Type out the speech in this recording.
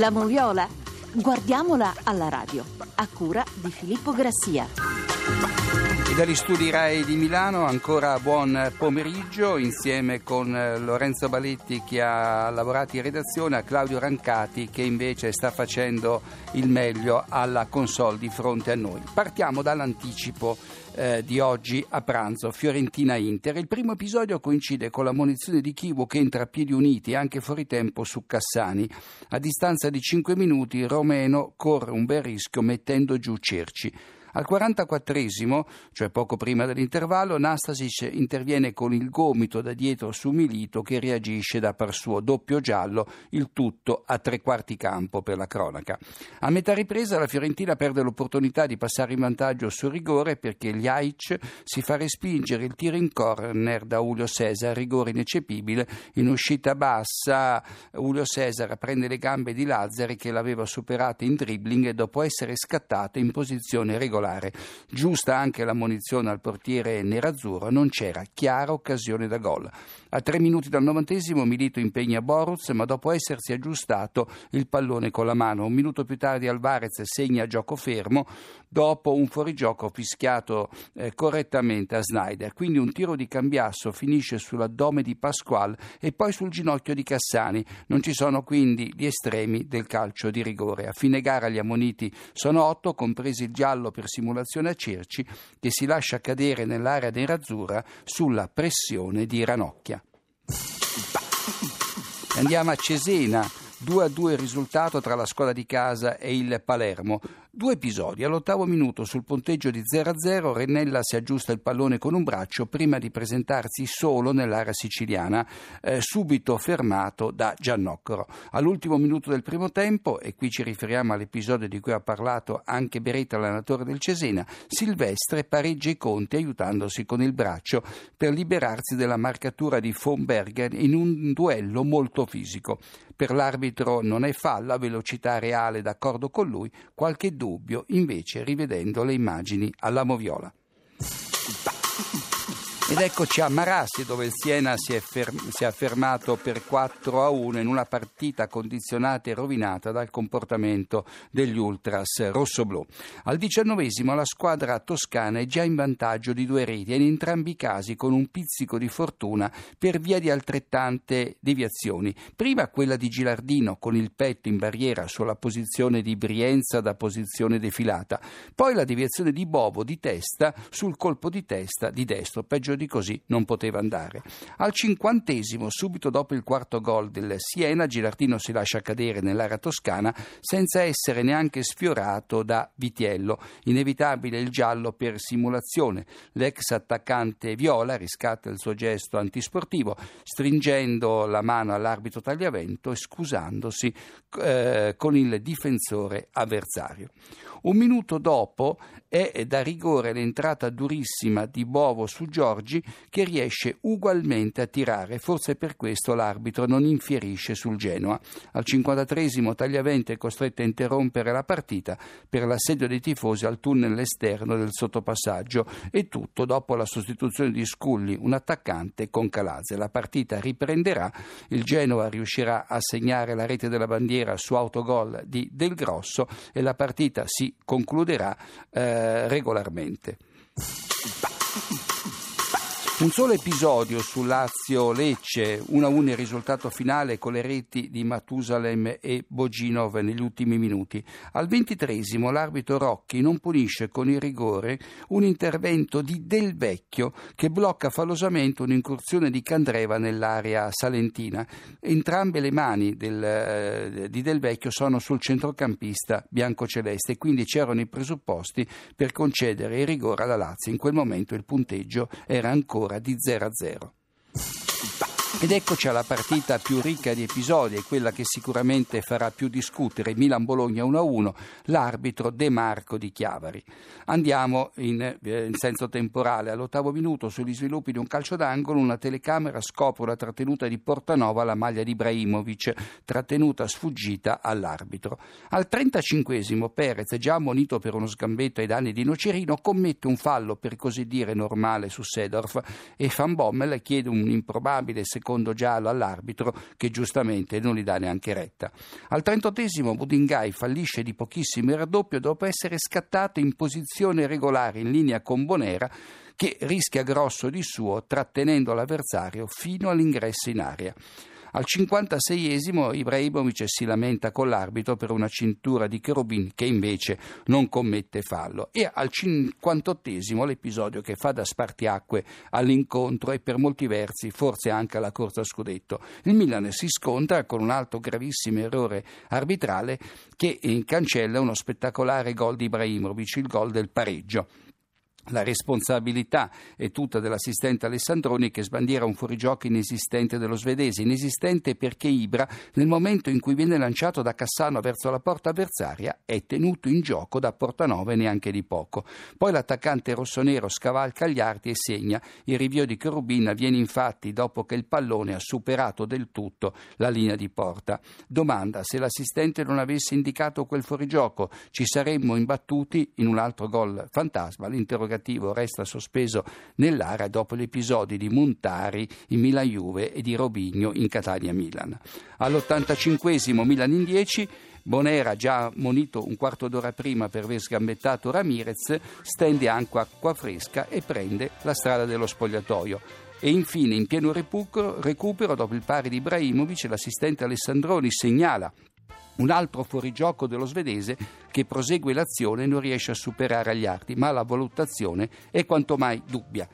La moviola? Guardiamola alla radio, a cura di Filippo Grassia. Dagli studi RAI di Milano ancora buon pomeriggio insieme con eh, Lorenzo Baletti che ha lavorato in redazione, a Claudio Rancati che invece sta facendo il meglio alla console di fronte a noi. Partiamo dall'anticipo eh, di oggi a pranzo, Fiorentina-Inter. Il primo episodio coincide con la munizione di Chivo che entra a piedi uniti anche fuori tempo su Cassani. A distanza di 5 minuti Romeno corre un bel rischio mettendo giù Cerci. Al 44esimo, cioè poco prima dell'intervallo, Nastasic interviene con il gomito da dietro su Milito che reagisce da par suo doppio giallo, il tutto a tre quarti campo per la cronaca. A metà ripresa la Fiorentina perde l'opportunità di passare in vantaggio sul rigore perché Ljaic si fa respingere il tiro in corner da Julio Cesar, rigore ineccepibile, in uscita bassa Julio Cesar prende le gambe di Lazzari che l'aveva superata in dribbling dopo essere scattato in posizione regolare regolare. Giusta anche la munizione al portiere nerazzurro, non c'era chiara occasione da gol. A tre minuti dal novantesimo Milito impegna Boruz, ma dopo essersi aggiustato il pallone con la mano. Un minuto più tardi Alvarez segna gioco fermo dopo un fuorigioco fischiato eh, correttamente a Snyder. Quindi un tiro di cambiasso finisce sull'addome di Pasquale e poi sul ginocchio di Cassani. Non ci sono quindi gli estremi del calcio di rigore. A fine gara gli ammoniti sono otto, compresi il giallo per simulazione a Cerci, che si lascia cadere nell'area nerazzurra sulla pressione di Ranocchia. Andiamo a Cesena, 2 a 2 il risultato tra la squadra di casa e il Palermo. Due episodi. All'ottavo minuto sul ponteggio di 0-0 Rennella si aggiusta il pallone con un braccio prima di presentarsi solo nell'area siciliana, eh, subito fermato da Giannoccoro. All'ultimo minuto del primo tempo, e qui ci riferiamo all'episodio di cui ha parlato anche Beretta, l'allenatore del Cesena, Silvestre pareggia i conti aiutandosi con il braccio per liberarsi della marcatura di von Bergen in un duello molto fisico. Per l'arbitro non è falla, velocità reale d'accordo con lui, qualche dubbio invece rivedendo le immagini alla moviola. Ed eccoci a Marassi dove il Siena si è, ferm- si è, affermato per 4 a 1 in una partita condizionata e rovinata dal comportamento degli ultras rossoblù. Al diciannovesimo la squadra toscana è già in vantaggio di due reti e in entrambi i casi con un pizzico di fortuna per via di altrettante deviazioni. Prima quella di Gilardino con il petto in barriera sulla posizione di Brienza da posizione defilata, poi la deviazione di Bovo di testa sul colpo di testa di destro, peggio di così non poteva andare. Al cinquantesimo, subito dopo il quarto gol del Siena, Gilardino si lascia cadere nell'area toscana senza essere neanche sfiorato da Vitiello. Inevitabile il giallo per simulazione. L'ex attaccante Viola riscatta il suo gesto antisportivo, stringendo la mano all'arbitro Tagliavento e scusandosi eh, con il difensore avversario. Un minuto dopo è da rigore l'entrata durissima di Bovo su Giorgi che riesce ugualmente a tirare, forse per questo l'arbitro non infierisce sul Genoa. Al 53esimo Tagliavente è costretto a interrompere la partita per l'assedio dei tifosi al tunnel esterno del sottopassaggio e tutto dopo la sostituzione di Sculli, un attaccante con Calazze. La partita riprenderà, il Genoa riuscirà a segnare la rete della bandiera su autogol di Del Grosso e la partita si concluderà eh, regolarmente. Un solo episodio su Lazio-Lecce, 1-1 il risultato finale con le reti di Matusalem e Boginov negli ultimi minuti. Al ventitresimo l'arbitro Rocchi non punisce con il rigore un intervento di Del Vecchio che blocca fallosamente un'incursione di Candreva nell'area salentina. Entrambe le mani del, eh, di Del Vecchio sono sul centrocampista bianco-celeste quindi c'erano i presupposti per concedere il rigore alla Lazio. In quel momento il punteggio era ancora di 0 a 0. Ed eccoci alla partita più ricca di episodi e quella che sicuramente farà più discutere Milan-Bologna 1-1, l'arbitro De Marco di Chiavari. Andiamo in, eh, in, senso temporale. All'ottavo minuto, sugli sviluppi di un calcio d'angolo, una telecamera scopre una trattenuta di Portanova alla maglia di Ibrahimovic, trattenuta sfuggita all'arbitro. Al 35esimo Perez, già ammonito per uno sgambetto ai danni di Nocerino, commette un fallo per così dire normale su Sedorf e Van Bommel chiede un improbabile secondo secondo giallo all'arbitro che giustamente non gli dà neanche retta. Al 38 Budingai fallisce di pochissimo il raddoppio dopo essere scattato in posizione regolare in linea con Bonera che rischia grosso di suo trattenendo l'avversario fino all'ingresso in area. Al 56esimo Ibrahimovic si lamenta con l'arbitro per una cintura di Cherubin che invece non commette fallo e al 58esimo l'episodio che fa da spartiacque all'incontro e per molti versi forse anche alla corsa scudetto. Il Milan si scontra con un altro gravissimo errore arbitrale che cancella uno spettacolare gol di Ibrahimovic, il gol del pareggio. La responsabilità è tutta dell'assistente Alessandroni che sbandiera un fuorigioco inesistente dello svedese, inesistente perché Ibra, nel momento in cui viene lanciato da Cassano verso la porta avversaria, è tenuto in gioco da Portanove neanche di poco. Poi l'attaccante rossonero scavalca gli arti e segna. Il rivio di Cherubin avviene infatti dopo che il pallone ha superato del tutto la linea di porta. Domanda se l'assistente non avesse indicato quel fuorigioco, ci saremmo imbattuti in un altro gol fantasma. L'interrogativo interrogativo resta sospeso nell'area dopo gli episodi di Montari in Milan-Juve e di Robigno in Catania-Milan. All'85 Milan in 10 Bonera, già monito un quarto d'ora prima per aver sgambettato Ramirez, stende anche acqua fresca e prende la strada dello spogliatoio. E infine, in pieno recupero dopo il pari di Ibrahimovic, l'assistente Alessandroni segnala un altro fuorigioco dello svedese che prosegue l'azione e non riesce a superare agli arti, ma la valutazione è quanto mai dubbia.